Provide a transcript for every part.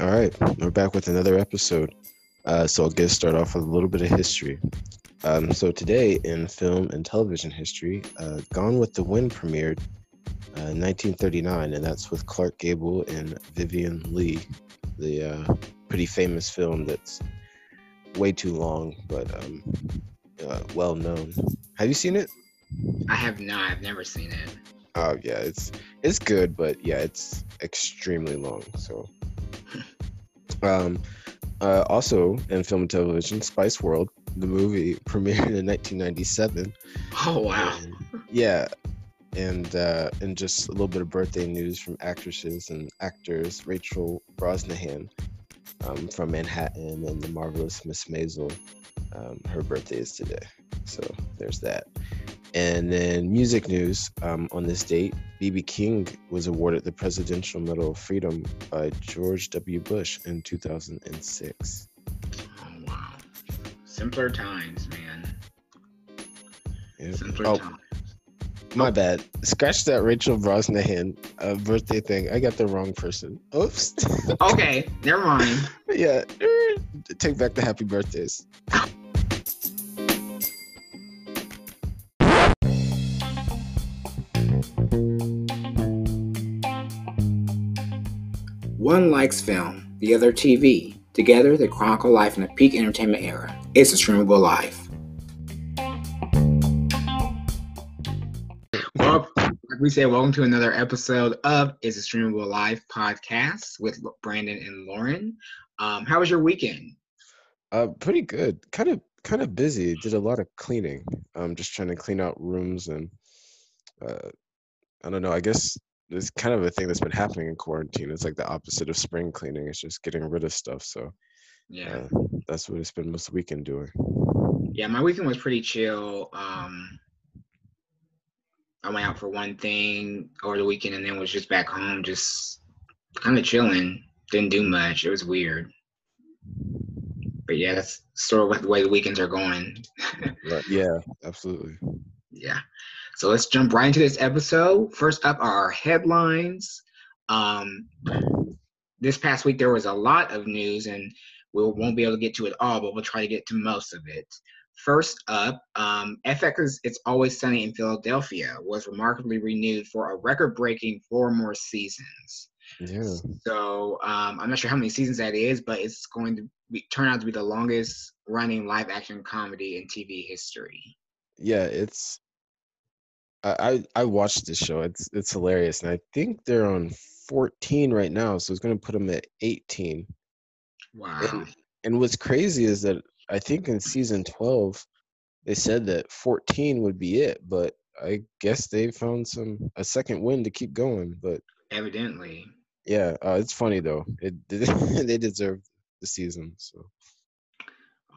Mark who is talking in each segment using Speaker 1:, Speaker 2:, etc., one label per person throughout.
Speaker 1: All right, we're back with another episode. Uh, so I'll get started off with a little bit of history. Um, so today in film and television history, uh, Gone with the Wind premiered uh, 1939, and that's with Clark Gable and Vivien Leigh, the uh, pretty famous film that's way too long but um, uh, well known. Have you seen it?
Speaker 2: I have not. I've never seen it.
Speaker 1: Oh yeah, it's it's good, but yeah, it's extremely long. So, um, uh, also in film and television, Spice World, the movie premiered in 1997.
Speaker 2: Oh wow!
Speaker 1: And, yeah, and uh, and just a little bit of birthday news from actresses and actors. Rachel Brosnahan um, from Manhattan and the marvelous Miss Maisel. Um, her birthday is today, so there's that. And then music news um, on this date, BB King was awarded the Presidential Medal of Freedom by George W. Bush in 2006.
Speaker 2: Oh, wow. Simpler times, man. Yep. Simpler oh, times.
Speaker 1: My bad. Scratch that Rachel Brosnahan uh, birthday thing. I got the wrong person. Oops.
Speaker 2: okay, never mind.
Speaker 1: yeah, take back the happy birthdays.
Speaker 2: One likes film, the other TV. Together, they chronicle life in the peak entertainment era. It's a streamable life. Well, like we said, welcome to another episode of Is a Streamable Life podcast with Brandon and Lauren. Um, how was your weekend?
Speaker 1: Uh, pretty good. Kind of, kind of busy. Did a lot of cleaning. I'm um, just trying to clean out rooms and, uh, I don't know. I guess it's kind of a thing that's been happening in quarantine. It's like the opposite of spring cleaning. It's just getting rid of stuff. So yeah, uh, that's what it's been most weekend doing.
Speaker 2: Yeah, my weekend was pretty chill. Um, I went out for one thing over the weekend and then was just back home, just kind of chilling. Didn't do much. It was weird. But yeah, that's sort of the way the weekends are going.
Speaker 1: right. Yeah, absolutely.
Speaker 2: Yeah. So let's jump right into this episode. First up are our headlines. Um, this past week there was a lot of news, and we won't be able to get to it all, but we'll try to get to most of it. First up, um, FX's It's Always Sunny in Philadelphia was remarkably renewed for a record-breaking four more seasons.
Speaker 1: Yeah.
Speaker 2: So um, I'm not sure how many seasons that is, but it's going to be, turn out to be the longest running live action comedy in TV history.
Speaker 1: Yeah, it's I I watched this show. It's it's hilarious, and I think they're on 14 right now, so it's going to put them at 18.
Speaker 2: Wow.
Speaker 1: And, and what's crazy is that I think in season 12 they said that 14 would be it, but I guess they found some a second win to keep going. But
Speaker 2: evidently,
Speaker 1: yeah, uh, it's funny though. It they deserve the season. So.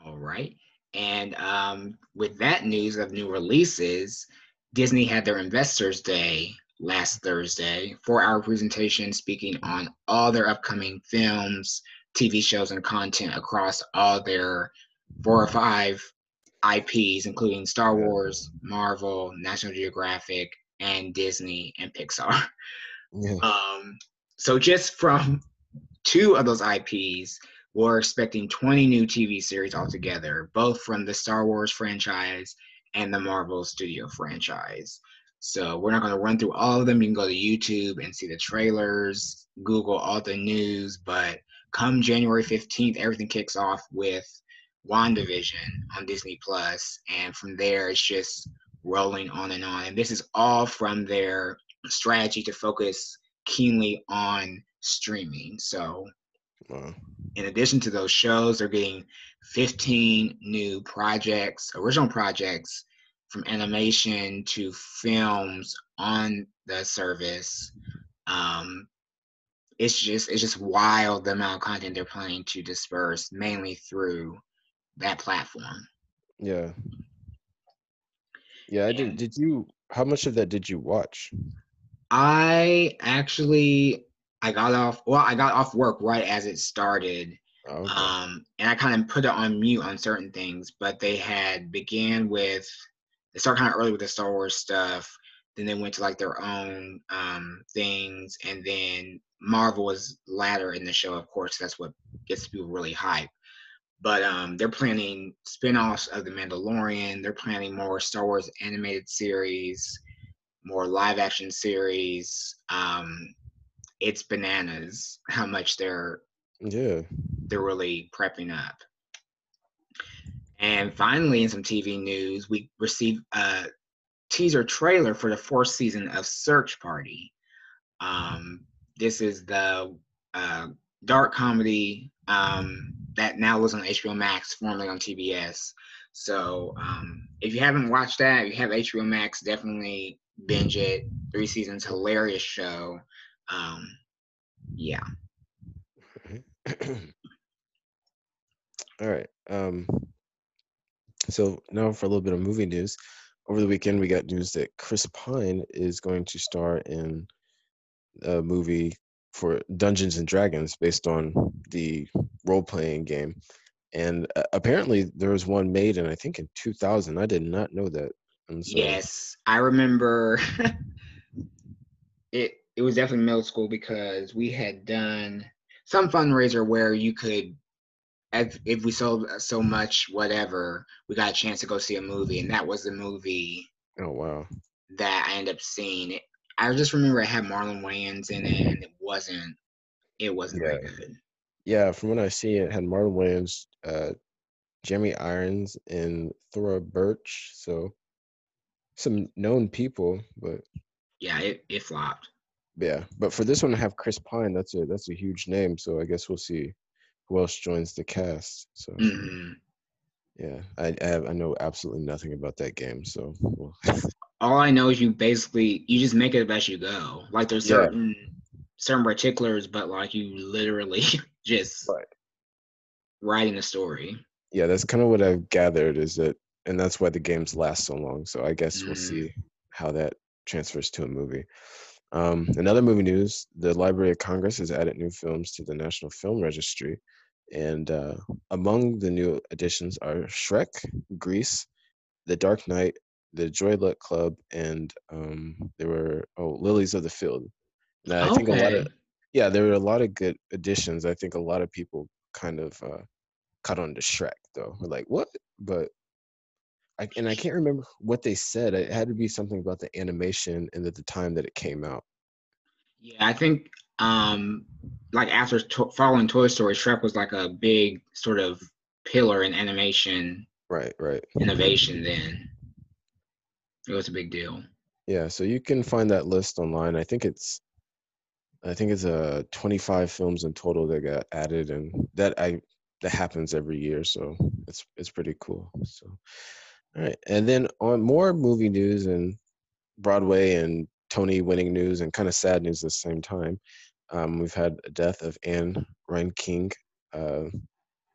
Speaker 2: All right. And um, with that news of new releases, Disney had their Investors Day last Thursday, four hour presentation speaking on all their upcoming films, TV shows, and content across all their four or five IPs, including Star Wars, Marvel, National Geographic, and Disney and Pixar. Yeah. Um, so just from two of those IPs, we're expecting 20 new TV series altogether, both from the Star Wars franchise and the Marvel Studio franchise. So we're not going to run through all of them. You can go to YouTube and see the trailers, Google all the news. But come January 15th, everything kicks off with WandaVision on Disney Plus, and from there it's just rolling on and on. And this is all from their strategy to focus keenly on streaming. So, wow. In addition to those shows, they're getting 15 new projects, original projects from animation to films on the service. Um, it's just it's just wild the amount of content they're planning to disperse mainly through that platform.
Speaker 1: Yeah. Yeah, I did. Did you? How much of that did you watch?
Speaker 2: I actually I got off. Well, I got off work right as it started, Oh, okay. Um, and I kind of put it on mute on certain things, but they had began with they started kind of early with the Star Wars stuff. Then they went to like their own um, things, and then Marvel was latter in the show, of course. That's what gets people really hyped. But um, they're planning spin-offs of The Mandalorian. They're planning more Star Wars animated series, more live-action series. Um, it's bananas how much they're
Speaker 1: Yeah.
Speaker 2: they're really prepping up. And finally, in some TV news, we received a teaser trailer for the fourth season of Search Party. Um, this is the uh, dark comedy um, that now lives on HBO Max, formerly on TBS. So um, if you haven't watched that, if you have HBO Max, definitely binge it. Three seasons, hilarious show. Um, yeah.
Speaker 1: All right. Um, so now for a little bit of movie news. Over the weekend, we got news that Chris Pine is going to star in a movie for Dungeons and Dragons based on the role playing game. And uh, apparently, there was one made in I think in 2000. I did not know that. So,
Speaker 2: Yes, I remember it. It was definitely middle school because we had done some fundraiser where you could, if, if we sold so much, whatever, we got a chance to go see a movie, and that was the movie
Speaker 1: Oh wow.
Speaker 2: that I ended up seeing. I just remember it had Marlon Wayans in it, and it wasn't. It wasn't
Speaker 1: Yeah.
Speaker 2: good.
Speaker 1: Yeah, from what I see, it had Marlon Wayans, uh, Jeremy Irons, and Thora Birch. So some known people, but
Speaker 2: Yeah, it, it flopped.
Speaker 1: Yeah. But for this one to have Chris Pine, that's a that's a huge name. So I guess we'll see who else joins the cast. So
Speaker 2: hmm
Speaker 1: yeah, I I, have, I know absolutely nothing about that game. So we'll,
Speaker 2: all I know is you basically you just make it as you go. Like there's
Speaker 1: Yeah.
Speaker 2: certain certain particulars, but like you literally just
Speaker 1: Right.
Speaker 2: writing a story.
Speaker 1: yeah, that's kind of what I've gathered is that, and that's why the games last so long. So I guess we'll
Speaker 2: Mhm.
Speaker 1: see how that transfers to a movie. Um, another movie news: the Library of Congress has added new films to the National Film Registry, and uh, among the new additions are Shrek, Grease, The Dark Knight, The Joy Luck Club, and um, there were oh Lilies of the Field. And I think a lot of yeah, there were a lot of good additions. I think a lot of people kind of uh, caught on to Shrek though. We're like, what? But I and I can't remember what they said. It had to be something about the animation and at the time that it came out.
Speaker 2: Yeah, I think um like after to- following Toy Story, Shrek was like a big sort of pillar in animation
Speaker 1: Right, right.
Speaker 2: innovation. Then it was a big deal.
Speaker 1: Yeah, so you can find that list online. I think it's I think it's uh 25 films in total that got added and that I that happens every year, so it's it's pretty cool. So all right. And then on more movie news and Broadway and Tony winning news and kind of sad news at the same time. Um, we've had a death of Anne Reinking, uh,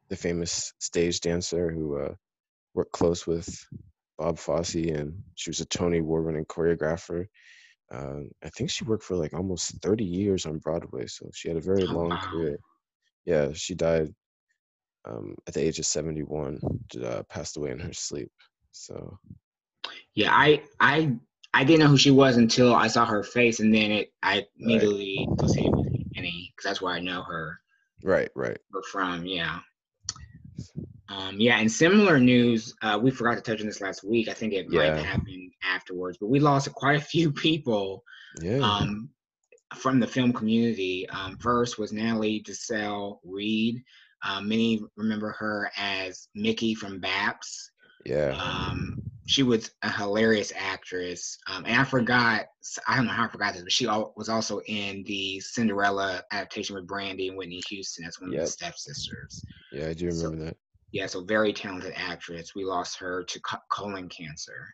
Speaker 1: the famous stage dancer who uh, worked close with Bob Fosse, and she was a Tony Award-winning choreographer. Uh, I think she worked for like almost 30 years on Broadway, so she had a very
Speaker 2: Oh,
Speaker 1: long career. Yeah, she died um, at the age of 71, uh, passed away in her sleep. So
Speaker 2: Yeah, I I I didn't know who she was until I saw her face, and then it I immediately associated with Annie because that's where I know her.
Speaker 1: right, right.
Speaker 2: her from. Yeah. Um, yeah, and similar news, uh, we forgot to touch on this last week. I think it might
Speaker 1: Yeah.
Speaker 2: have happened afterwards, but we lost quite a few people
Speaker 1: Yeah.
Speaker 2: um, from the film community. Um, first was Natalie Desselle Reid. Um, many remember her as Mickey from Baps.
Speaker 1: Yeah.
Speaker 2: Um, she was a hilarious actress. Um, and I forgot, I don't know how I forgot this, but she al- was also in the Cinderella adaptation with Brandy and Whitney Houston as one of
Speaker 1: Yep.
Speaker 2: the stepsisters.
Speaker 1: yeah, I do
Speaker 2: so-
Speaker 1: remember that.
Speaker 2: Yeah, so very talented actress. We lost her to co- colon cancer.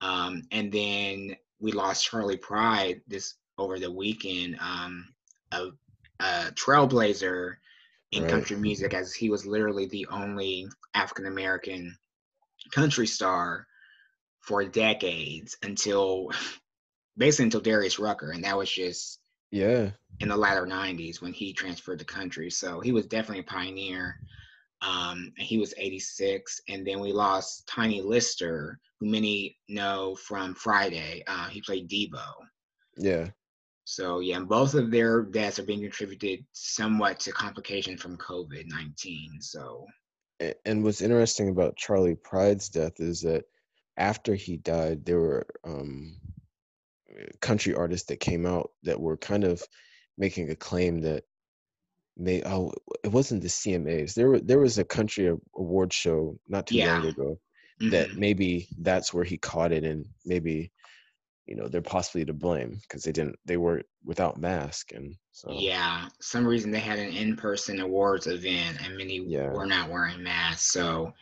Speaker 2: Um, and then we lost Charley Pride this over the weekend, um, a, a trailblazer in
Speaker 1: Right.
Speaker 2: country music, as he was literally the only African American country star for decades until basically until Darius Rucker, and that was just
Speaker 1: Yeah.
Speaker 2: in the latter 90s when he transferred the country. So he was definitely a pioneer. Um, he was 86. And then we lost Tiny Lister, who many know from Friday. Uh, he played Debo.
Speaker 1: Yeah.
Speaker 2: So yeah, and both of their deaths are being attributed somewhat to complications from COVID nineteen. So
Speaker 1: and what's interesting about Charley Pride's death is that after he died, there were um, country artists that came out that were kind of making a claim that may oh it wasn't the CMAs. There were there was a country award show not too
Speaker 2: Yeah.
Speaker 1: long ago that maybe that's where he caught it and maybe you know they're possibly to blame because they didn't they were without mask and so
Speaker 2: Yeah, some reason they had an in-person awards event and many
Speaker 1: Yeah.
Speaker 2: were not wearing masks. So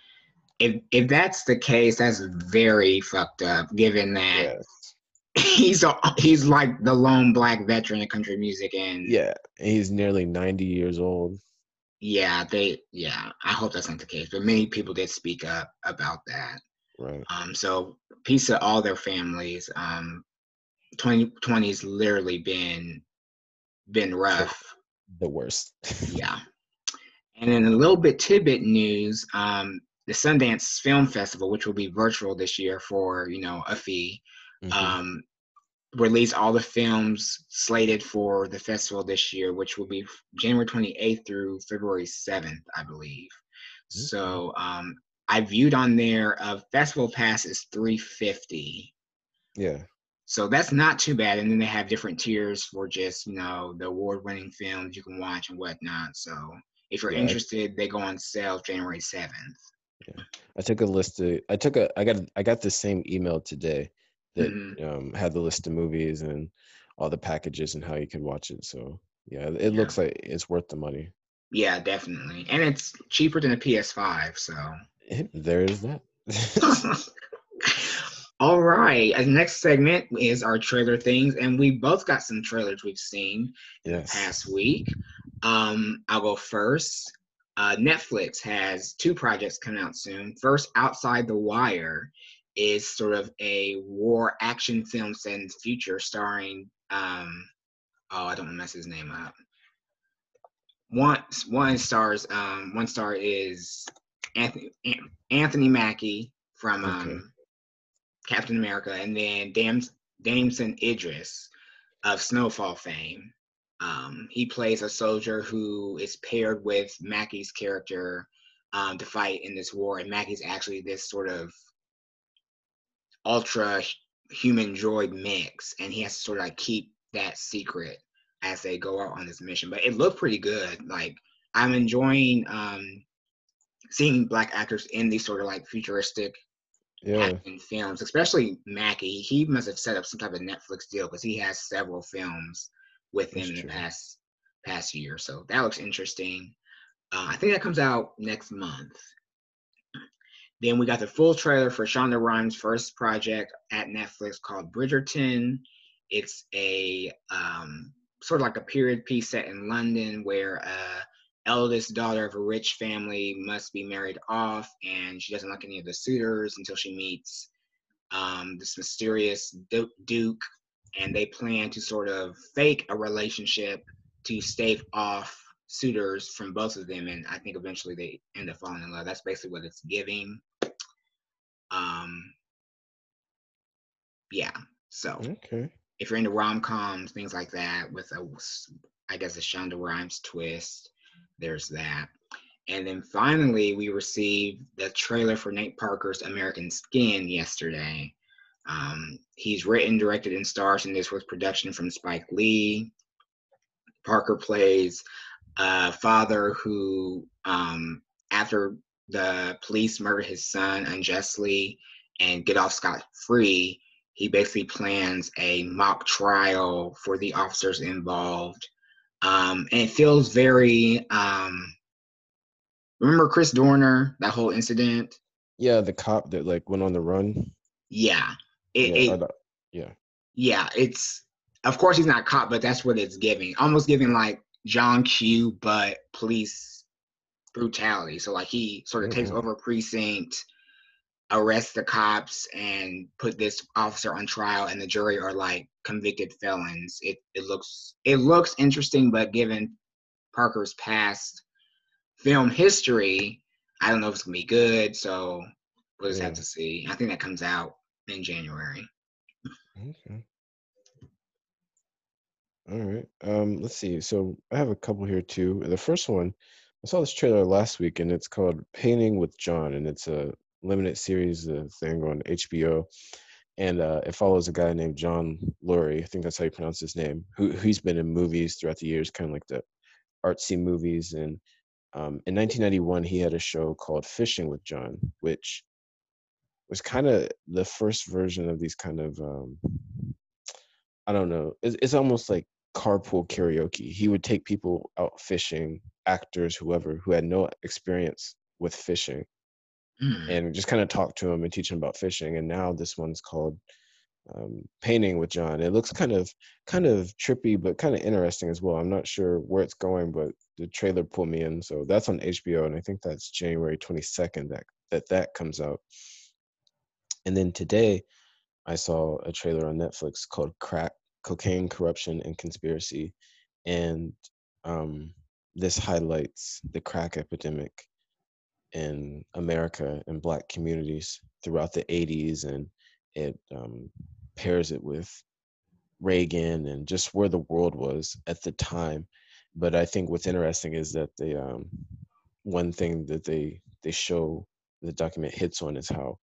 Speaker 2: if if that's the case, that's very fucked up. Given that
Speaker 1: yes.
Speaker 2: he's a, he's like the lone black veteran of country music, and
Speaker 1: yeah he's nearly 90 years old
Speaker 2: yeah, they yeah. I hope that's not the case, but many people did speak up about that.
Speaker 1: Right
Speaker 2: Um, so peace to all their families. Um, 2020's literally been been rough.
Speaker 1: the worst
Speaker 2: yeah. And then a little bit tidbit news. Um, the Sundance Film Festival, which will be virtual this year for you know a fee,
Speaker 1: Mhm.
Speaker 2: um, released all the films slated for the festival this year, which will be January 28th through February 7th, I believe. So um, I viewed on there a festival pass is 350.
Speaker 1: yeah
Speaker 2: So that's not too bad. And then they have different tiers for just, you know, the award winning films you can watch and whatnot. So if you're
Speaker 1: Yeah,
Speaker 2: interested, they go on sale January 7th. Yeah.
Speaker 1: I took a list of I took a I got I got the same email today that
Speaker 2: Mhm.
Speaker 1: um, had the list of movies and all the packages and how you could watch it. So yeah, it
Speaker 2: Yeah.
Speaker 1: looks like it's worth the money.
Speaker 2: Yeah, definitely. And it's cheaper than a PS5. So.
Speaker 1: There is that.
Speaker 2: All right. The next segment is our trailer things. And we both got some trailers we've seen
Speaker 1: yes.
Speaker 2: past week. Um, I'll go first. Uh, Netflix has two projects coming out soon. First, Outside the Wire is sort of a war action film set in the future, starring um, oh, I don't want to mess his name up. One one stars um, one star is Anthony Anthony Mackie from um,
Speaker 1: Okay.
Speaker 2: Captain America, and then Dam- Damson Idris of Snowfall fame. Um, he plays a soldier who is paired with Mackie's character um, to fight in this war, and Mackie's actually this sort of ultra human droid mix, and he has to sort of like keep that secret as they go out on this mission. But it looked pretty good. Like I'm enjoying um, seeing black actors in these sort of like futuristic
Speaker 1: Yeah.
Speaker 2: action films, especially Mackie. He must have set up some type of Netflix deal because he has several films with him
Speaker 1: That's
Speaker 2: in the past past year. So that looks interesting. Uh, I think that comes out next month. Then we got the full trailer for Shonda Rhimes' first project at Netflix called Bridgerton. It's a um, sort of like a period piece set in London where a eldest daughter of a rich family must be married off, and she doesn't like any of the suitors until she meets um, this mysterious duke, and they plan to sort of fake a relationship to stave off suitors from both of them, and I think eventually they end up falling in love. That's basically what it's giving. Um, yeah. So
Speaker 1: Okay.
Speaker 2: if you're into rom coms, things like that, with a, I guess a Shonda Rhimes twist, there's that. And then finally, we received the trailer for Nate Parker's American Skin yesterday. Um, he's written, directed, and stars in this with production from Spike Lee. Parker plays a father who, um, after the police murder his son unjustly and get off scot free, he basically plans a mock trial for the officers involved. Um, and it feels very, um, remember Chris Dorner, that whole incident?
Speaker 1: Yeah, the cop that like went on the run.
Speaker 2: Yeah. It,
Speaker 1: yeah,
Speaker 2: it-
Speaker 1: yeah.
Speaker 2: yeah, it's of course he's not caught, but that's what it's giving. Almost giving like John Q, but police brutality. So like he sort of takes
Speaker 1: Mhm.
Speaker 2: over precinct, arrests the cops, and put this officer on trial, and the jury are like convicted felons. It it looks it looks interesting, but given Parker's past film history, I don't know if it's gonna be good. So we'll just have to see. I think that comes out in January.
Speaker 1: Okay. All right. Um, let's see. So I have a couple here too. The first one, I saw this trailer last week, and it's called Painting with John, and it's a limited series thing on HBO, and uh, it follows a guy named John Lurie. I think that's how you pronounce his name. Who who's been in movies throughout the years, kind of like the artsy movies. And um, in 1991, he had a show called Fishing with John, which was kind of the first version of these kind of um, I don't know. It's, it's almost like carpool karaoke. He would take people out fishing, actors, whoever, who had no experience with fishing,
Speaker 2: Mm.
Speaker 1: and just kind of talk to him and teach him about fishing. And now this one's called um, Painting with John. It looks kind of kind of trippy, but kind of interesting as well. I'm not sure where it's going, but the trailer pulled me in. So that's on HBO, and I think that's January 22nd that that that comes out. And then today, I saw a trailer on Netflix called Crack, Cocaine, Corruption, and Conspiracy. And um, this highlights the crack epidemic in America and Black communities throughout the 80s. And it um, pairs it with Reagan and just where the world was at the time. But I think what's interesting is that the um, one thing that they, they show the document hits on is how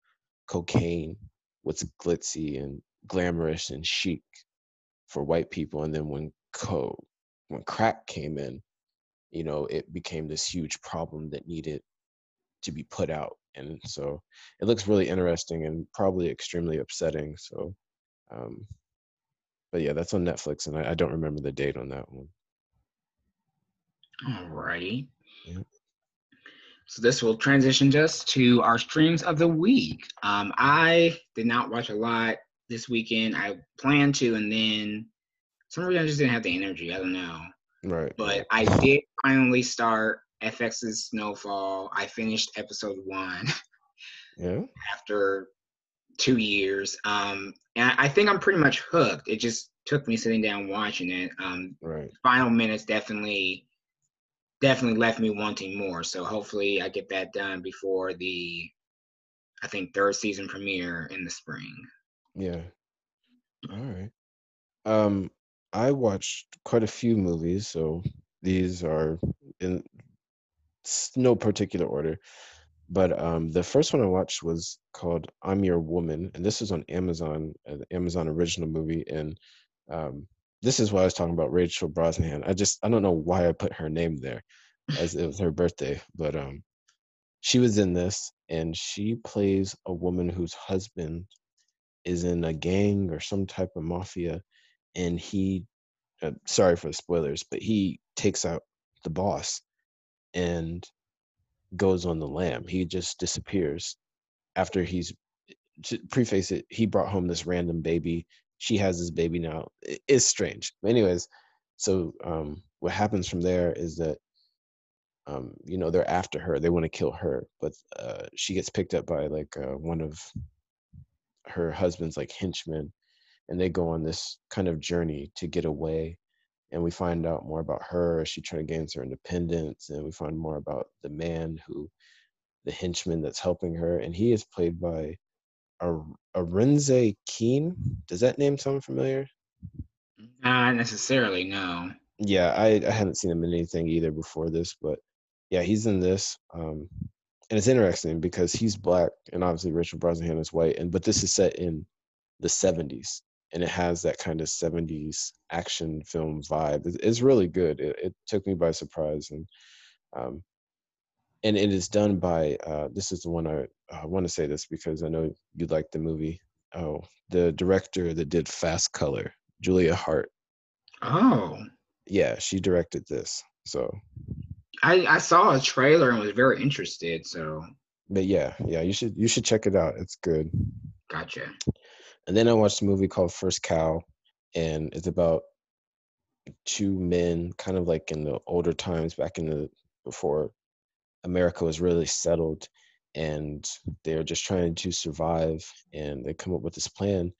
Speaker 1: cocaine was glitzy and glamorous and chic for white people and then when co when crack came in you know it became this huge problem that needed to be put out and so it looks really interesting and probably extremely upsetting so um but yeah that's on netflix and i, I don't remember the date on that one
Speaker 2: Alrighty.
Speaker 1: Yeah.
Speaker 2: So this will transition just to our streams of the week. Um, I did not watch a lot this weekend. I planned to, and then some reason I just didn't have the energy. I don't know.
Speaker 1: right
Speaker 2: But I did finally start FX's Snowfall. I finished episode one
Speaker 1: yeah
Speaker 2: after two years. Um, and I think I'm pretty much hooked. It just took me sitting down watching it. Um,
Speaker 1: right
Speaker 2: final minutes definitely definitely left me wanting more. So hopefully I get that done before the I think third season premiere in the spring.
Speaker 1: yeah all right um i watched quite a few movies so these are in no particular order but um the first one i watched was called i'm your woman and this is on amazon an amazon original movie and um this is why i was talking about rachel brosnahan. I just i don't know why i put her name there as it was her birthday but um she was in this and she plays a woman whose husband is in a gang or some type of mafia and he uh, sorry for the spoilers but he takes out the boss and goes on the lam. He just disappears after he's to preface it he brought home this random baby. She has this baby now. It's strange. Anyways so um what happens from there is that um you know they're after her. They want to kill her but uh she gets picked up by like uh, one of her husband's like henchmen and they go on this kind of journey to get away and we find out more about her as she trying to gain her independence and we find more about the man who the henchman that's helping her and he is played by Ar- Arinze Keen. Does that name sound familiar?
Speaker 2: Not necessarily, no.
Speaker 1: Yeah, I, I hadn't seen him in anything either before this, but yeah, he's in this. Um, and it's interesting because he's black and obviously Rachel Brosnahan is white, and but this is set in the 70s and it has that kind of 70s action film vibe. It's, really good. It, it took me by surprise and um, and it is done by uh, this is the one I, I want to say this because I know you like the movie. Oh, the director that did Fast Color, Julia Hart.
Speaker 2: Oh.
Speaker 1: Yeah, she directed this. So,
Speaker 2: I, I saw a trailer and was very interested, so
Speaker 1: but yeah, yeah, you should you should check it out. It's good.
Speaker 2: gotcha.
Speaker 1: And then I watched a movie called First Cow, and it's about two men, kind of like in the older times, back in the before America was really settled, and they're just trying to survive, and they come up with this plan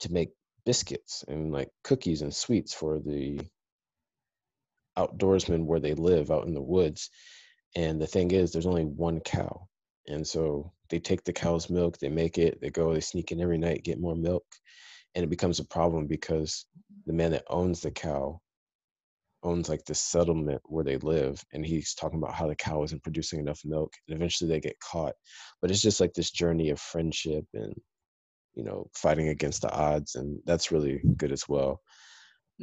Speaker 1: to make biscuits and like cookies and sweets for the outdoorsmen where they live out in the woods. And the thing is, there's only one cow. And so they take the cow's milk, they make it, they go, they sneak in every night, get more milk. And it becomes a problem because the man that owns the cow owns like the settlement where they live and he's talking about how the cow isn't producing enough milk and eventually they get caught but it's just like this journey of friendship and you know fighting against the odds and that's really good as well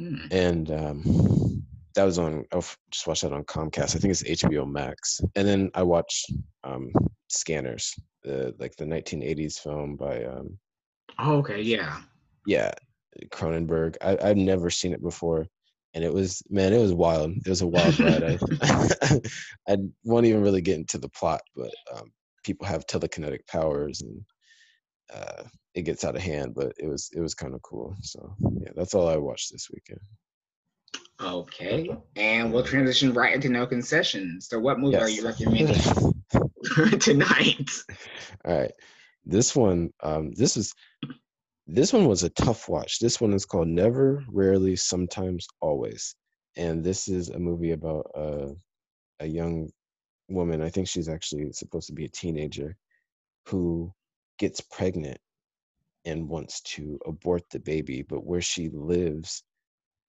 Speaker 2: Mm.
Speaker 1: and um that was on i just watched that on comcast. I think it's hbo max. And then i watched um scanners the like the 1980s film by um
Speaker 2: Oh, okay, yeah.
Speaker 1: yeah cronenberg. I, i've never seen it before. And it was man it was wild. It was a wild ride. I, I won't even really get into the plot but um, people have telekinetic powers and uh, it gets out of hand but it was it was kind of cool. So yeah that's all i watched this weekend
Speaker 2: Okay. And we'll transition right into no concessions. So what movie are you recommending tonight?
Speaker 1: all right this one um this is this one was a tough watch this one is called never rarely sometimes always and this is a movie about uh, a young woman i think she's actually supposed to be a teenager who gets pregnant and wants to abort the baby but where she lives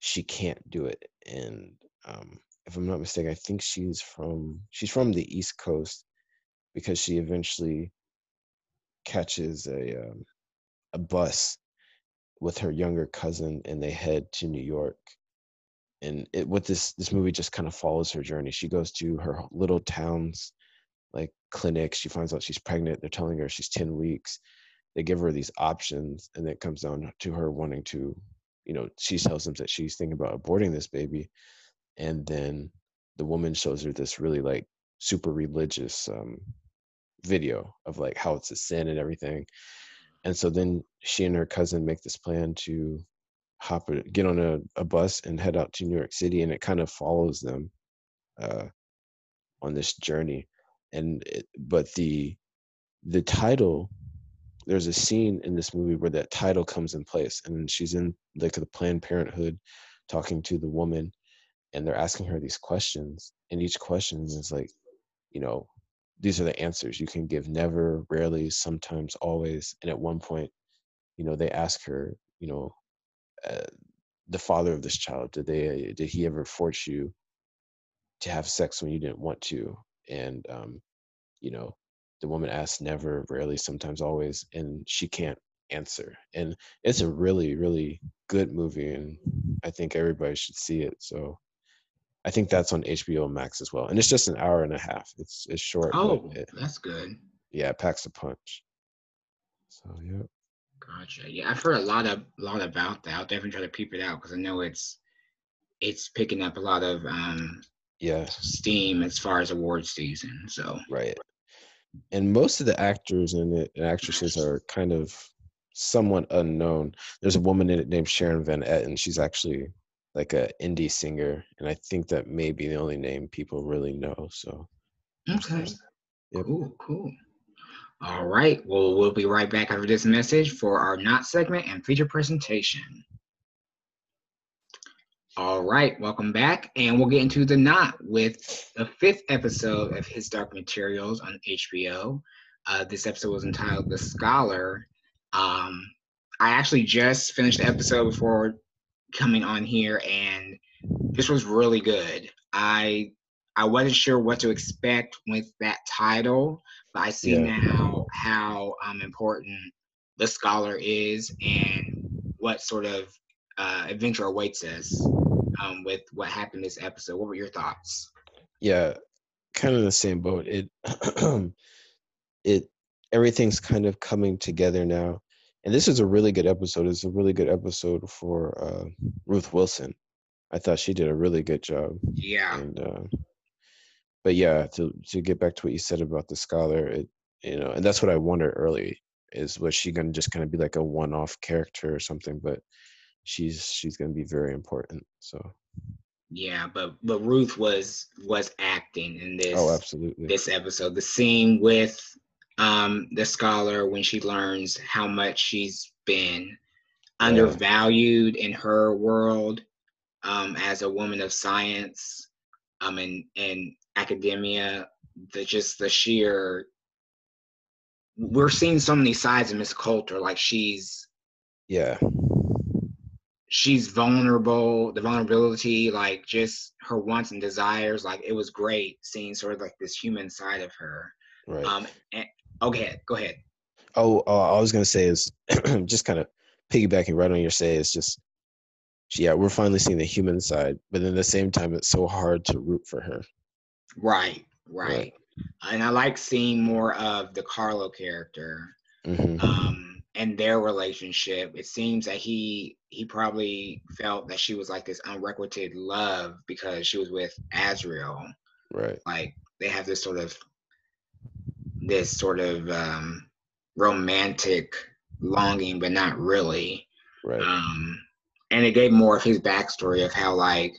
Speaker 1: she can't do it and um, if i'm not mistaken i think she's from she's from the east coast because she eventually catches a um, a bus with her younger cousin and they head to New York. And it what this this movie just kind of follows her journey. She goes to her little town's like clinic. She finds out she's pregnant. They're telling her she's 10 weeks. They give her these options and it comes down to her wanting to, you know, she tells them that she's thinking about aborting this baby. And then the woman shows her this really like super religious um video of like how it's a sin and everything. And so then she and her cousin make this plan to hop get on a, a bus and head out to New York City and it kind of follows them uh on this journey. And it, but the the title there's a scene in this movie where that title comes in place and she's in like the Planned Parenthood talking to the woman and they're asking her these questions and each question is like you know these are the answers you can give never rarely sometimes always and at one point you know they ask her you know uh, the father of this child did they did he ever force you to have sex when you didn't want to? And um you know the woman asks never rarely sometimes always and she can't answer and it's a really really good movie and i think everybody should see it so I think that's on HBO Max as well, and it's just an hour and a half. It's it's short.
Speaker 2: Oh,
Speaker 1: it,
Speaker 2: that's good.
Speaker 1: yeah, it packs a punch. So yeah,
Speaker 2: Gotcha. Yeah, I've heard a lot of lot about that. I'll definitely try to peep it out because I know it's it's picking up a lot of um
Speaker 1: yeah,
Speaker 2: steam as far as award season. So
Speaker 1: right. And most of the actors in it and actresses are kind of somewhat unknown. There's a woman in it named Sharon Van Etten. She's actually like a indie singer, and I think that may be the only name people really know. So
Speaker 2: okay,
Speaker 1: Yep.
Speaker 2: cool, cool. All right. Well, we'll be right back after this message for our not segment and feature presentation. All right, welcome back, and we'll get into the knot with the fifth episode of His Dark Materials on HBO. Uh, this episode was entitled "The Scholar." Um, I actually just finished the episode before coming on here, and this was really good. I I wasn't sure what to expect with that title, but I see
Speaker 1: Yeah.
Speaker 2: now how um, important the scholar is and what sort of uh, adventure awaits us um, with what happened this episode. What were your thoughts?
Speaker 1: yeah, kind of the same boat. It it everything's kind of coming together now, and this is a really good episode. It's a really good episode for uh, Ruth Wilson. I thought she did a really good job.
Speaker 2: Yeah,
Speaker 1: and uh, but yeah to to get back to what you said about the scholar it you know and that's what i wondered early is was she going to just kind of be like a one-off character or something but she's she's going to be very important so.
Speaker 2: Yeah, but but Ruth was was acting in this
Speaker 1: oh absolutely.
Speaker 2: this episode. The scene with um the scholar when she learns how much she's been undervalued in her world um as a woman of science um and and academia the just the sheer we're seeing so many sides of Miss Coulter like she's
Speaker 1: yeah
Speaker 2: she's vulnerable, the vulnerability, like just her wants and desires, like it was great seeing sort of like this human side of her.
Speaker 1: Right.
Speaker 2: Um, and, okay, go ahead.
Speaker 1: Oh, uh, I was gonna say is just kind of piggybacking right on your say is just yeah, we're finally seeing the human side, but at the same time, it's so hard to root for her.
Speaker 2: Right, right. right. And I like seeing more of the Carlo character mm-hmm. um, and their relationship. It seems that he he probably felt that she was like this unrequited love because she was with Asriel.
Speaker 1: Right.
Speaker 2: Like they have this sort of this sort of um, romantic longing, but not really.
Speaker 1: Right.
Speaker 2: Um, and it gave more of his backstory of how like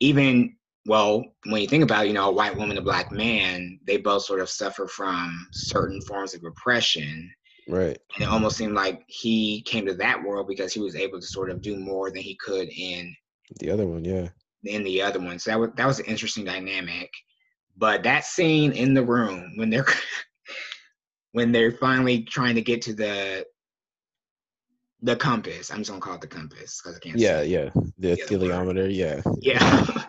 Speaker 2: even well when you think about you know a white woman a black man they both sort of suffer from certain forms of oppression
Speaker 1: right
Speaker 2: and it almost seemed like he came to that world because he was able to sort of do more than he could in
Speaker 1: the other one yeah
Speaker 2: in the other one so that was that was an interesting dynamic but that scene in the room when they're when they're finally trying to get to the the compass. I'm just gonna call it the compass because I can't.
Speaker 1: Yeah, yeah. The theliometer. Yeah.
Speaker 2: Yeah.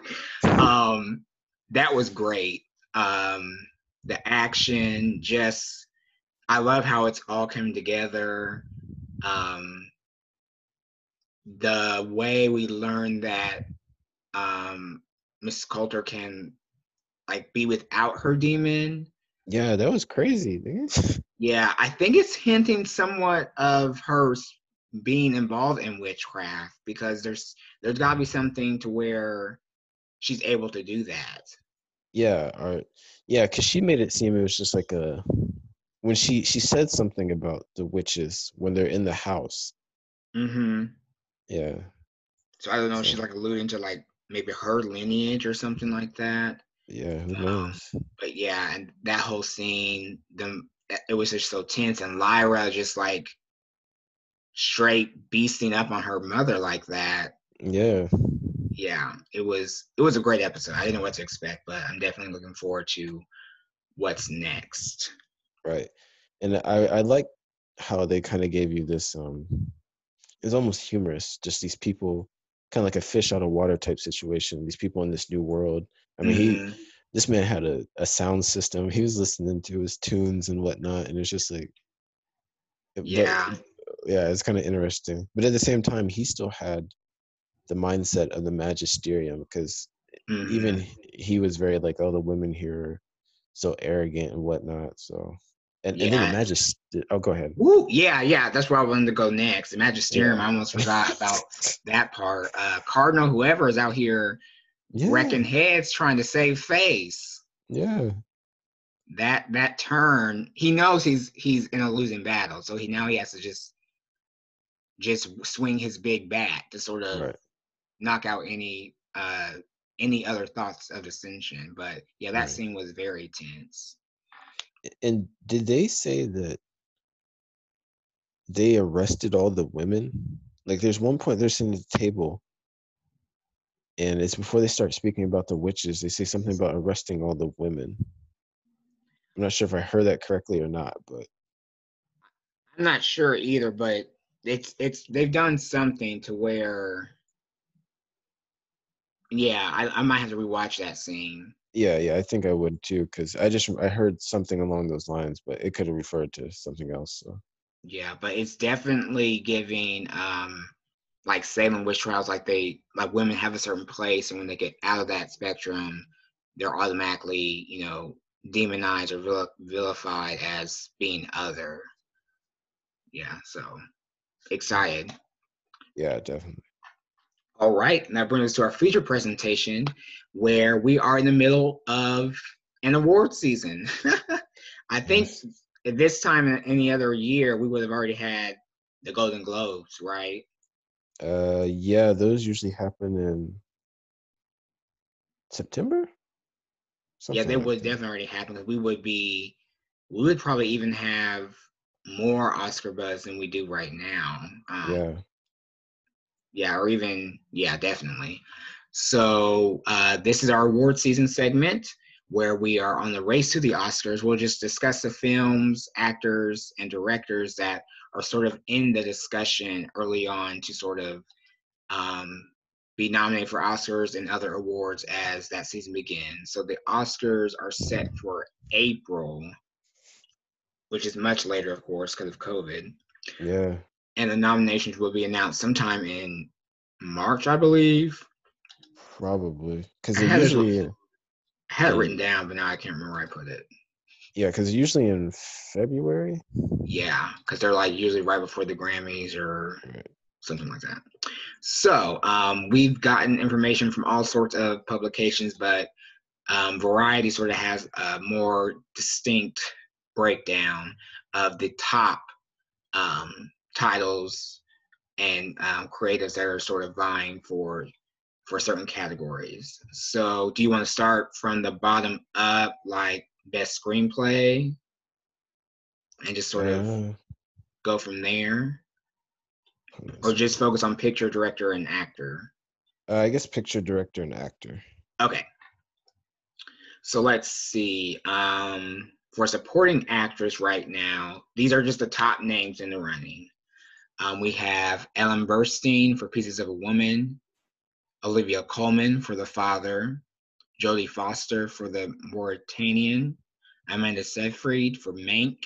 Speaker 2: um, that was great. Um, the action, just I love how it's all coming together. Um, the way we learn that um, Miss Coulter can like be without her demon.
Speaker 1: Yeah, that was crazy.
Speaker 2: yeah, I think it's hinting somewhat of her being involved in witchcraft because there's there's got to be something to where she's able to do that.
Speaker 1: Yeah, or yeah, because she made it seem it was just like a when she she said something about the witches when they're in the house.
Speaker 2: Mm-hmm.
Speaker 1: Yeah.
Speaker 2: So I don't know. So. She's like alluding to like maybe her lineage or something like that.
Speaker 1: Yeah, who um, knows?
Speaker 2: Um, but yeah, and that whole scene, them it was just so tense, and Lyra just like straight beasting up on her mother like that.
Speaker 1: Yeah.
Speaker 2: Yeah, it was it was a great episode. I didn't know what to expect, but I'm definitely looking forward to what's next.
Speaker 1: Right. And I I like how they kind of gave you this um it's almost humorous, just these people kind of like a fish out of water type situation, these people in this new world. I mean, mm-hmm. he this man had a, a sound system. He was listening to his tunes and whatnot, and it's just like
Speaker 2: yeah
Speaker 1: yeah, it's kind of interesting. But at the same time, he still had the mindset of the magisterium because mm-hmm. even he was very like, oh, the women here are so arrogant and whatnot. So, and, yeah. and then the magisterium. Oh, go ahead.
Speaker 2: Woo, yeah, yeah, that's where I wanted to go next. The magisterium. Yeah. I almost forgot about that part. Uh, Cardinal, whoever is out here yeah. wrecking heads trying to save face.
Speaker 1: Yeah
Speaker 2: that that turn he knows he's he's in a losing battle so he now he has to just just swing his big bat to sort of right. knock out any uh any other thoughts of ascension. But yeah, that right. scene was very tense.
Speaker 1: And did they say that they arrested all the women? Like there's one point they're sitting at the table and it's before they start speaking about the witches, they say something about arresting all the women. I'm not sure if I heard that correctly or not, but
Speaker 2: I'm not sure either, but it's it's they've done something to where yeah I, I might have to rewatch that scene
Speaker 1: yeah yeah i think i would too because i just i heard something along those lines but it could have referred to something else so
Speaker 2: yeah but it's definitely giving um like salem witch trials like they like women have a certain place and when they get out of that spectrum they're automatically you know demonized or vil- vilified as being other yeah so excited.
Speaker 1: Yeah, definitely.
Speaker 2: All right, now brings us to our feature presentation, where we are in the middle of an award season. I think yes. at this time in any other year, we would have already had the Golden Globes, right?
Speaker 1: Uh, yeah, those usually happen in September.
Speaker 2: Something yeah, they like would that. definitely already happen. We would be, we would probably even have more Oscar buzz than we do right now.
Speaker 1: Um, yeah.
Speaker 2: Yeah, or even yeah, definitely. So uh, this is our award season segment where we are on the race to the Oscars. We'll just discuss the films, actors, and directors that are sort of in the discussion early on to sort of um, be nominated for Oscars and other awards as that season begins. So the Oscars are set for April, which is much later, of course, because of COVID.
Speaker 1: Yeah.
Speaker 2: And the nominations will be announced sometime in March, I believe.
Speaker 1: Probably because
Speaker 2: I had it-
Speaker 1: usually
Speaker 2: I had it written down, but now I can't remember where I put it.
Speaker 1: yeah, because usually in February.
Speaker 2: Yeah, because they're like usually right before the Grammys or
Speaker 1: Right.
Speaker 2: something like that. So um, we've gotten information from all sorts of publications, but um, Variety sort of has a more distinct breakdown of the top um, titles and um, creatives that are sort of vying for for certain categories. So, do you want to start from the bottom up, like best screenplay, and just sort of
Speaker 1: Uh,
Speaker 2: go from there,
Speaker 1: hold on a
Speaker 2: or just focus on picture, director, and actor?
Speaker 1: Uh, I guess picture director and actor.
Speaker 2: Okay. So let's see. Um, for supporting actress right now, these are just the top names in the running. Um, we have Ellen Burstyn for Pieces of a Woman, Olivia Colman for The Father, Jodie Foster for The Mauritanian, Amanda Seyfried for Mank,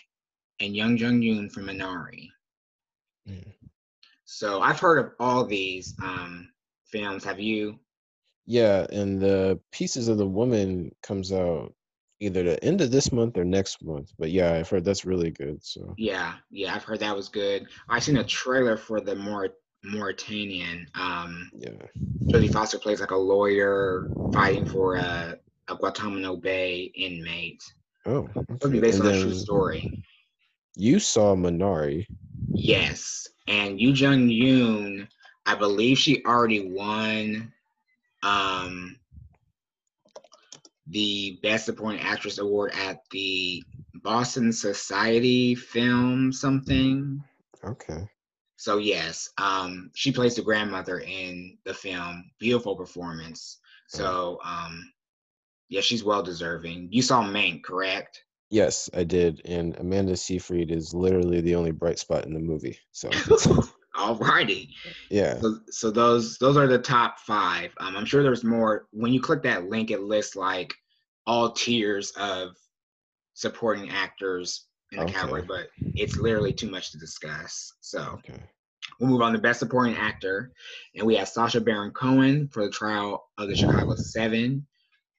Speaker 2: and Young Jung Yoon for Minari.
Speaker 1: Mm.
Speaker 2: So I've heard of all these um, films. Have you?
Speaker 1: Yeah, and the pieces of the woman comes out either the end of this month or next month. But yeah, I've heard that's really good. So
Speaker 2: Yeah, yeah, I've heard that was good. I seen a trailer for the Maurit- Mauritanian. Um,
Speaker 1: yeah,
Speaker 2: Jodie Foster plays like a lawyer fighting for a, a Guantanamo Bay inmate.
Speaker 1: oh,
Speaker 2: It'll be
Speaker 1: okay.
Speaker 2: based
Speaker 1: And
Speaker 2: on a true story.
Speaker 1: you saw Minari.
Speaker 2: Yes, and Yu Jung Yoon, I believe she already won um, the Best Supporting Actress award at the Boston Society Film something.
Speaker 1: Okay,
Speaker 2: So yes, um, she plays the grandmother in the film. Beautiful performance. So um, yeah, she's well deserving. You saw Mank, correct?
Speaker 1: yes, I did. And Amanda Seyfried is literally the only bright spot in the movie. So
Speaker 2: Alrighty.
Speaker 1: yeah,
Speaker 2: So so those those are the top five. Um, I'm sure there's more. When you click that link, it lists like all tiers of supporting actors in the
Speaker 1: Okay.
Speaker 2: category, but it's literally too much to discuss. So
Speaker 1: okay,
Speaker 2: We'll move on to Best Supporting Actor, and we have Sacha Baron Cohen for the Trial of the Chicago Seven,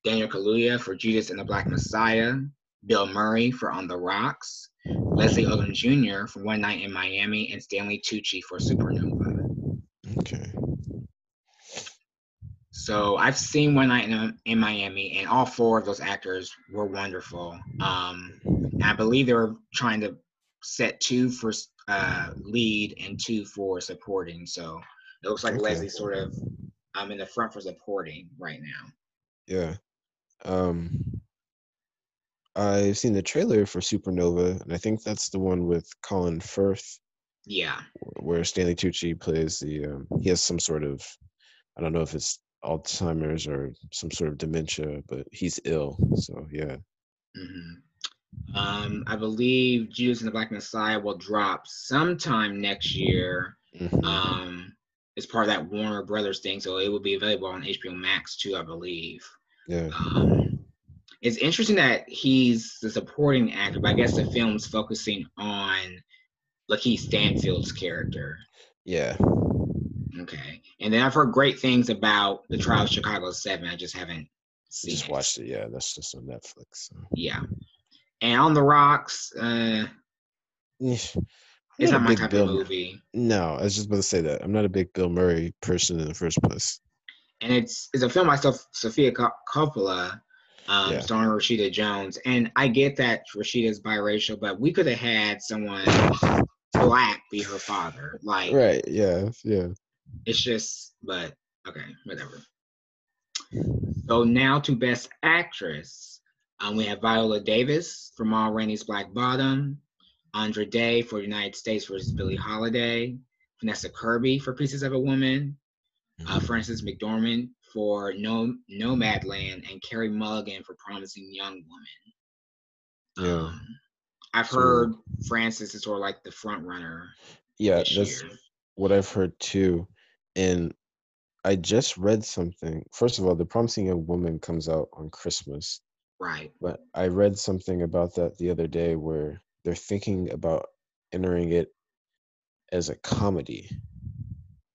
Speaker 2: Daniel Kaluuya for Judas and the Black Messiah, Bill Murray for On the Rocks, Leslie Odom Jr. for One Night in Miami, and Stanley Tucci for Supernova.
Speaker 1: okay.
Speaker 2: So I've seen One Night in, in Miami, and all four of those actors were wonderful. Um, I believe they were trying to set two for uh, lead and two for supporting. So it looks like
Speaker 1: Okay.
Speaker 2: Leslie's sort of I'm um, in the front for supporting right now.
Speaker 1: Yeah. Um I've seen the trailer for Supernova, and I think that's the one with Colin Firth,
Speaker 2: Yeah,
Speaker 1: where Stanley Tucci plays the. Um, he has some sort of, I don't know if it's Alzheimer's or some sort of dementia, but he's ill. So yeah.
Speaker 2: hmm um, I believe Judas and the Black Messiah will drop sometime next year.
Speaker 1: Mhm.
Speaker 2: Um, it's part of that Warner Brothers thing, so it will be available on HBO Max too, I believe.
Speaker 1: yeah.
Speaker 2: Um, it's interesting that he's the supporting actor, but I guess the film's focusing on Lakeith Stanfield's character.
Speaker 1: Yeah.
Speaker 2: Okay, and then I've heard great things about the Trial of Chicago Seven. I just haven't seen
Speaker 1: Just
Speaker 2: it.
Speaker 1: watched it. Yeah, that's just on Netflix. So.
Speaker 2: Yeah, and on the rocks, uh, it's
Speaker 1: not
Speaker 2: not my type
Speaker 1: Bill
Speaker 2: of movie,
Speaker 1: No, I was just about to say that. I'm not a big Bill Murray person in the first place.
Speaker 2: and it's it's a film by Sofia Co- Coppola. Um,
Speaker 1: Yeah.
Speaker 2: starring Rashida Jones, and I get that Rashida's biracial, but we could have had someone black be her father. Like,
Speaker 1: Right. Yeah. Yeah.
Speaker 2: it's just but okay whatever so now to best actress um, we have viola davis for ma rainey's black bottom andra day for united states versus billie holiday vanessa kirby for pieces of a woman uh,
Speaker 1: Mhm.
Speaker 2: frances mcdormand for no nomadland and carrie mulligan for promising young woman
Speaker 1: Yeah.
Speaker 2: um, i've
Speaker 1: So-
Speaker 2: heard Frances is sort of like the front runner
Speaker 1: Yeah. That's
Speaker 2: year
Speaker 1: what I've heard too. And I just read something. First of all, The Promising Young Woman comes out on Christmas.
Speaker 2: Right.
Speaker 1: But I read something about that the other day where they're thinking about entering it as a comedy.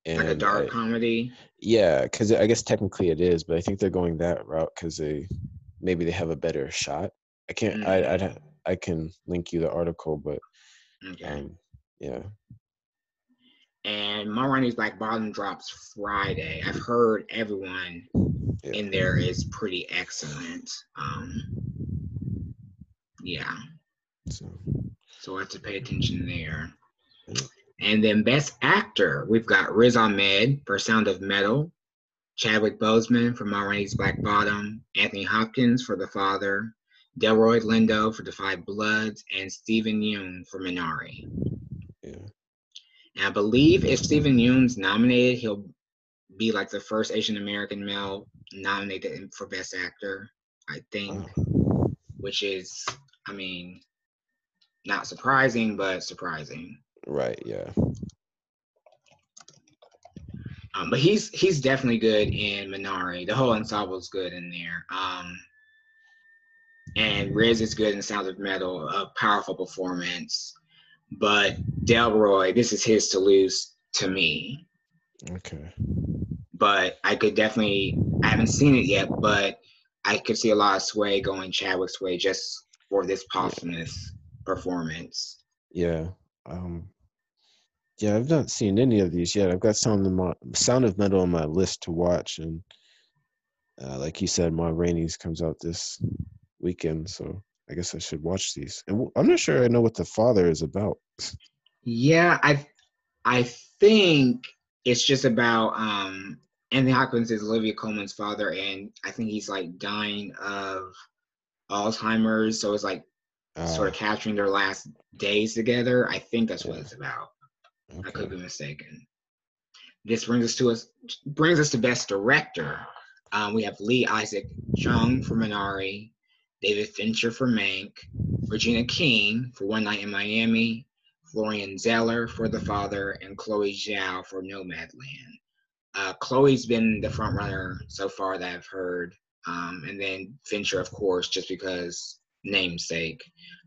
Speaker 2: And like a dark I, comedy.
Speaker 1: Yeah, because I guess technically it is, but I think they're going that route because they maybe they have a better shot. I can't. Mm. I I I can link you the article, but okay. um, yeah.
Speaker 2: And Ma Rainey's Black Bottom drops Friday. I've heard everyone yeah. in there is pretty excellent. Um, yeah. So. so I have to pay attention there. And then Best Actor, we've got Riz Ahmed for Sound of Metal, Chadwick Boseman for Ma Rainey's Black Bottom, Anthony Hopkins for The Father, Delroy Lindo for The Five Bloods, and Steven Yeun for Minari. Yeah. And I believe if Steven Yeun's nominated, he'll be like the first Asian American male nominated for Best Actor, I think, oh. which is, I mean, not surprising, but surprising.
Speaker 1: Right. Yeah.
Speaker 2: Um, but he's he's definitely good in Minari. The whole ensemble is good in there. Um, and Riz is good in Sound of Metal, a powerful performance. But Delroy, this is his to lose to me.
Speaker 1: Okay.
Speaker 2: But I could definitely, I haven't seen it yet, but I could see a lot of sway going Chadwick's way just for this posthumous performance.
Speaker 1: Yeah. Um, yeah, I've not seen any of these yet. I've got Sound of, my, Sound of Metal on my list to watch, and uh, like you said, Ma Rainey's comes out this weekend, so I guess I should watch these. And I'm not sure I know what the father is about.
Speaker 2: Yeah, I I think it's just about um Anthony Hopkins is Olivia Colman's father, and I think he's like dying of Alzheimer's, so it's like uh, sort of ah. capturing their last days together. I think that's what it's about. Okay. I could be mistaken. This brings us to us brings us to best director. Um, we have Lee Isaac Chung for Minari, David Fincher for Mank, Regina King for One Night in Miami, Florian Zeller for The Father, and Chloe Zhao for Nomadland. Uh, Chloe's been the front runner so far that I've heard, um, and then Fincher, of course, just because namesake.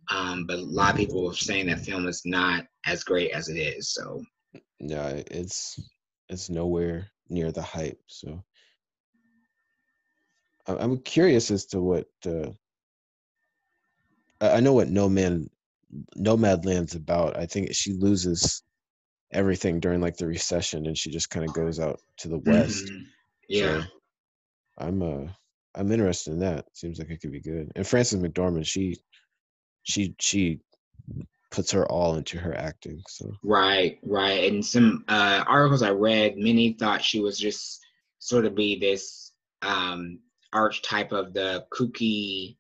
Speaker 2: Um, but a lot of people are saying that film is not as great as it is. So
Speaker 1: yeah, it's it's nowhere near the hype. So I'm curious as to what uh, I know what No Man Nomadland's about. I think she loses everything during like the recession and she just kind of goes out to the west.
Speaker 2: Mm-hmm. Yeah. So
Speaker 1: I'm uh I'm interested in that. Seems like it could be good. And Frances McDormand, she she she puts her all into her acting. So
Speaker 2: Right, right. And some uh articles I read, many thought she was just sort of be this um archetype of the kooky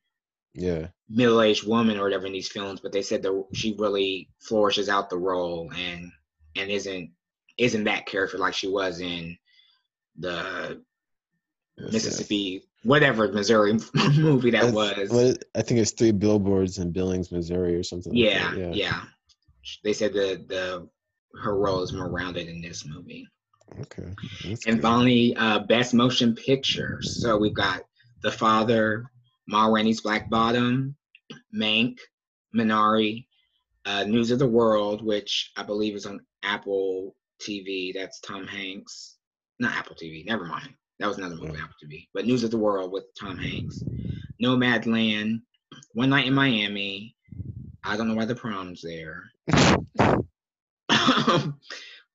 Speaker 1: yeah
Speaker 2: middle-aged woman or whatever in these films but they said that she really flourishes out the role and and isn't isn't that character like she was in the yes, mississippi whatever missouri movie that was
Speaker 1: what, i think it's three billboards in billings missouri or something
Speaker 2: yeah
Speaker 1: like
Speaker 2: yeah. yeah they said the the her role is more rounded in this movie
Speaker 1: okay
Speaker 2: That's and good. finally uh best motion picture so we've got the father Ma Rainey's Black Bottom, Mank, Minari, uh, News of the World, which I believe is on Apple TV. That's Tom Hanks. Not Apple TV. Never mind. That was another movie on to TV. But News of the World with Tom Hanks. Nomadland, One Night in Miami. I don't know why the prom's there.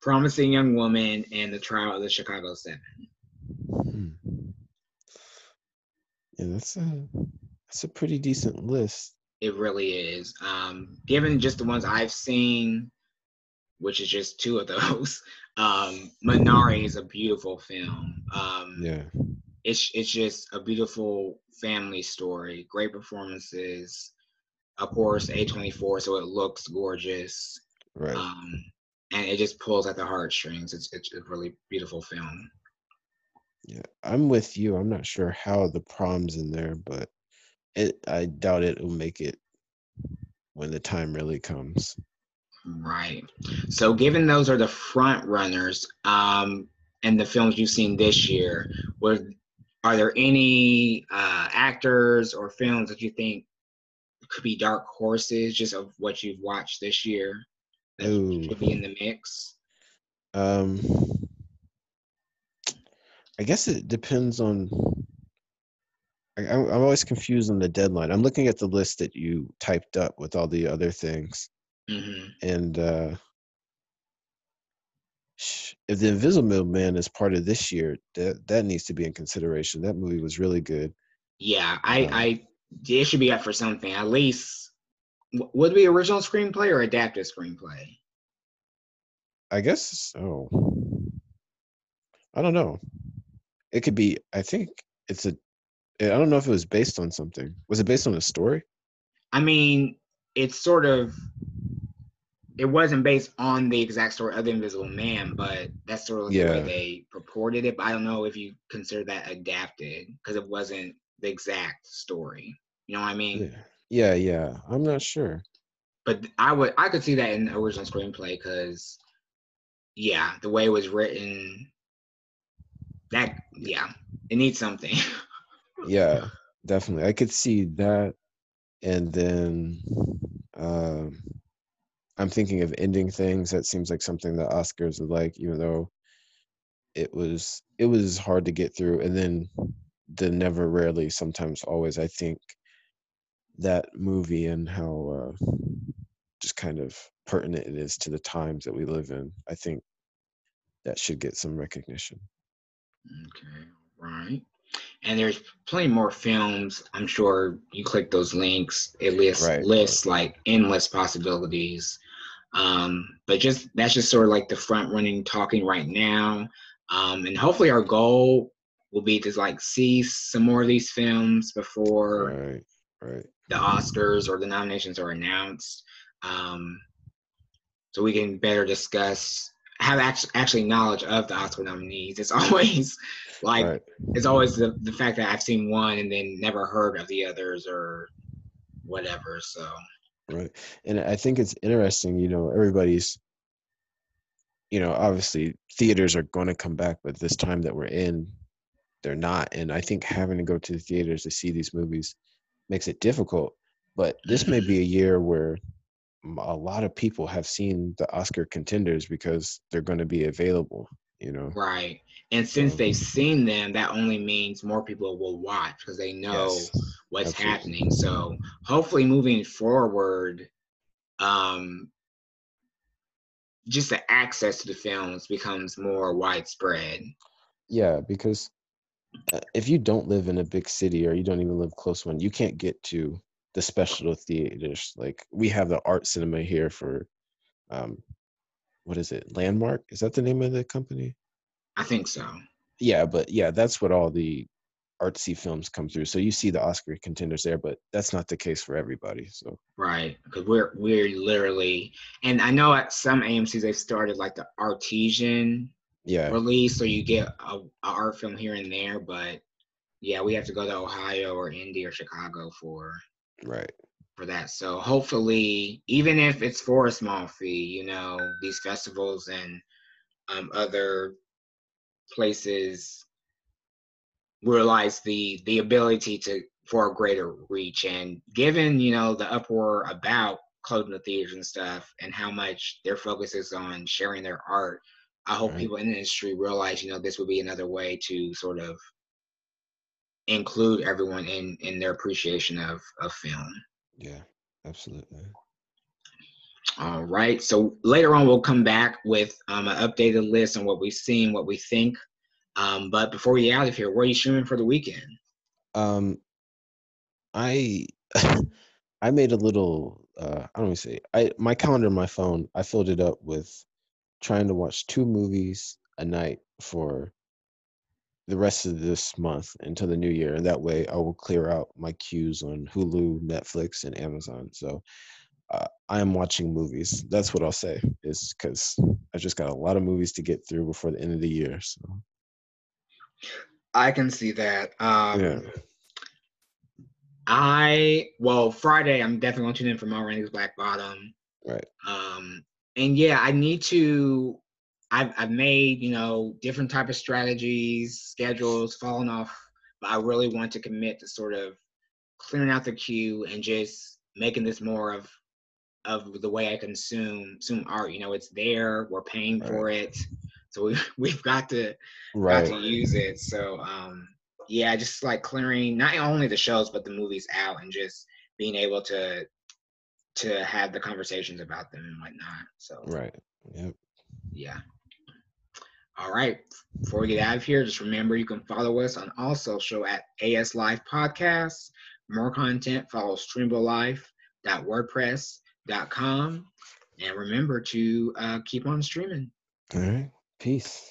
Speaker 2: Promising Young Woman and The Trial of the Chicago Seven. Hmm.
Speaker 1: Yeah, that's a that's a pretty decent list.
Speaker 2: It really is. Um, given just the ones I've seen, which is just two of those, um, Minari is a beautiful film. Um,
Speaker 1: yeah,
Speaker 2: it's it's just a beautiful family story. Great performances. Of course, A24, so it looks gorgeous.
Speaker 1: Right.
Speaker 2: Um, and it just pulls at the heartstrings. It's it's a really beautiful film.
Speaker 1: Yeah, I'm with you. I'm not sure how the prom's in there, but it I doubt it will make it when the time really comes.
Speaker 2: Right. So given those are the front runners, um, and the films you've seen this year, was are there any uh, actors or films that you think could be dark horses just of what you've watched this year that
Speaker 1: Ooh.
Speaker 2: should be in the mix?
Speaker 1: Um, I guess it depends on. I, I'm always confused on the deadline. I'm looking at the list that you typed up with all the other things,
Speaker 2: hmm
Speaker 1: and uh, if the Invisible Man is part of this year, that that needs to be in consideration. That movie was really good.
Speaker 2: Yeah, I,
Speaker 1: Um,
Speaker 2: I, it should be up for something. At least, would it be original screenplay or adapted screenplay?
Speaker 1: I guess. Oh, I don't know. It could be. I think it's a. I don't know if it was based on something. Was it based on a story?
Speaker 2: I mean, it's sort of. It wasn't based on the exact story of the Invisible Man, but that's sort of the way
Speaker 1: Yeah.
Speaker 2: they purported it. But I don't know if you consider that adapted because it wasn't the exact story. You know what I mean?
Speaker 1: Yeah. Yeah, yeah. I'm not sure.
Speaker 2: But I would, I could see that in the original screenplay because, yeah, the way it was written, that yeah, it needs something.
Speaker 1: Yeah, definitely. I could see that. And then um I'm thinking of ending things. That seems like something that Oscars would like, even though it was it was hard to get through. And then the never rarely, sometimes always, I think that movie and how uh just kind of pertinent it is to the times that we live in. I think that should get some recognition.
Speaker 2: Okay, right. And there's plenty more films. I'm sure you click those links, it lists
Speaker 1: Right.
Speaker 2: lists like endless possibilities. Um, but just that's just sort of like the front running talking right now. Um, and hopefully our goal will be to like see some more of these films before
Speaker 1: Right, right.
Speaker 2: the Oscars or the nominations are announced. Um, so we can better discuss have actually actually knowledge of the Oscar nominees. It's always like
Speaker 1: right.
Speaker 2: it's always the, the fact that I've seen one and then never heard of the others or whatever. So
Speaker 1: Right. And I think it's interesting, you know, everybody's, you know, obviously theaters are going to come back, but this time that we're in, they're not. And I think having to go to the theaters to see these movies makes it difficult. But this may be a year where a lot of people have seen the Oscar contenders because they're going to be available, you know?
Speaker 2: right. And since
Speaker 1: So-
Speaker 2: they've seen them, that only means more people will watch because they know
Speaker 1: Yes,
Speaker 2: what's
Speaker 1: absolutely.
Speaker 2: happening. So hopefully moving forward, um just the access to the films becomes more widespread.
Speaker 1: Yeah, because uh, if you don't live in a big city or you don't even live close to one, you can't get to the special theaters. Like we have the art cinema here for, um, what is it? Landmark? Is that the name of the company?
Speaker 2: I think so.
Speaker 1: Yeah, but yeah, that's what all the artsy films come through. So you see the Oscar contenders there, but that's not the case for everybody. So
Speaker 2: Right, because we're we're literally, and I know at some AMC's they've started like the artisan
Speaker 1: yeah,
Speaker 2: release, so you get a, a art film here and there. But yeah, we have to go to Ohio or Indy or Chicago for
Speaker 1: right.
Speaker 2: For that. So hopefully, even if it's for a small fee, you know, these festivals and um, other places realize the the ability to for a greater reach and given you know the uproar about closing the theaters and stuff and how much their focus is on sharing their art i hope
Speaker 1: Right.
Speaker 2: people in the industry realize you know this would be another way to sort of include everyone in in their appreciation of of film
Speaker 1: Yeah, absolutely.
Speaker 2: all right so later on we'll come back with um, an updated list on what we've seen what we think um, but before we get out of here where are you streaming for the weekend
Speaker 1: Um, I I made a little. Uh, I don't want to say I my calendar, my phone. I filled it up with trying to watch two movies a night for the rest of this month until the new year, and that way I will clear out my queues on Hulu, Netflix, and Amazon. So uh, I am watching movies. That's what I'll say. Is because I just got a lot of movies to get through before the end of the year. So
Speaker 2: I can see that. Um,
Speaker 1: yeah,
Speaker 2: I well Friday I'm definitely going to tune in for Ma Rainey's Black Bottom.
Speaker 1: right.
Speaker 2: Um, and yeah, I need to. I've I've made you know different type of strategies, schedules, falling off, but I really want to commit to sort of clearing out the queue and just making this more of of the way I consume consume art. You know, it's there, we're paying right. for it, so we we've got to right. got to use it. So um, yeah, just like clearing not only the shows but the movies out and just being able to to have the conversations about them and whatnot. So
Speaker 1: right, yep,
Speaker 2: yeah. All right. Before we get out of here, just remember you can follow us on all social at AS Life Podcasts. more content, follow streamabilife.wordpress.com. And remember to uh, keep on streaming.
Speaker 1: All right. Peace.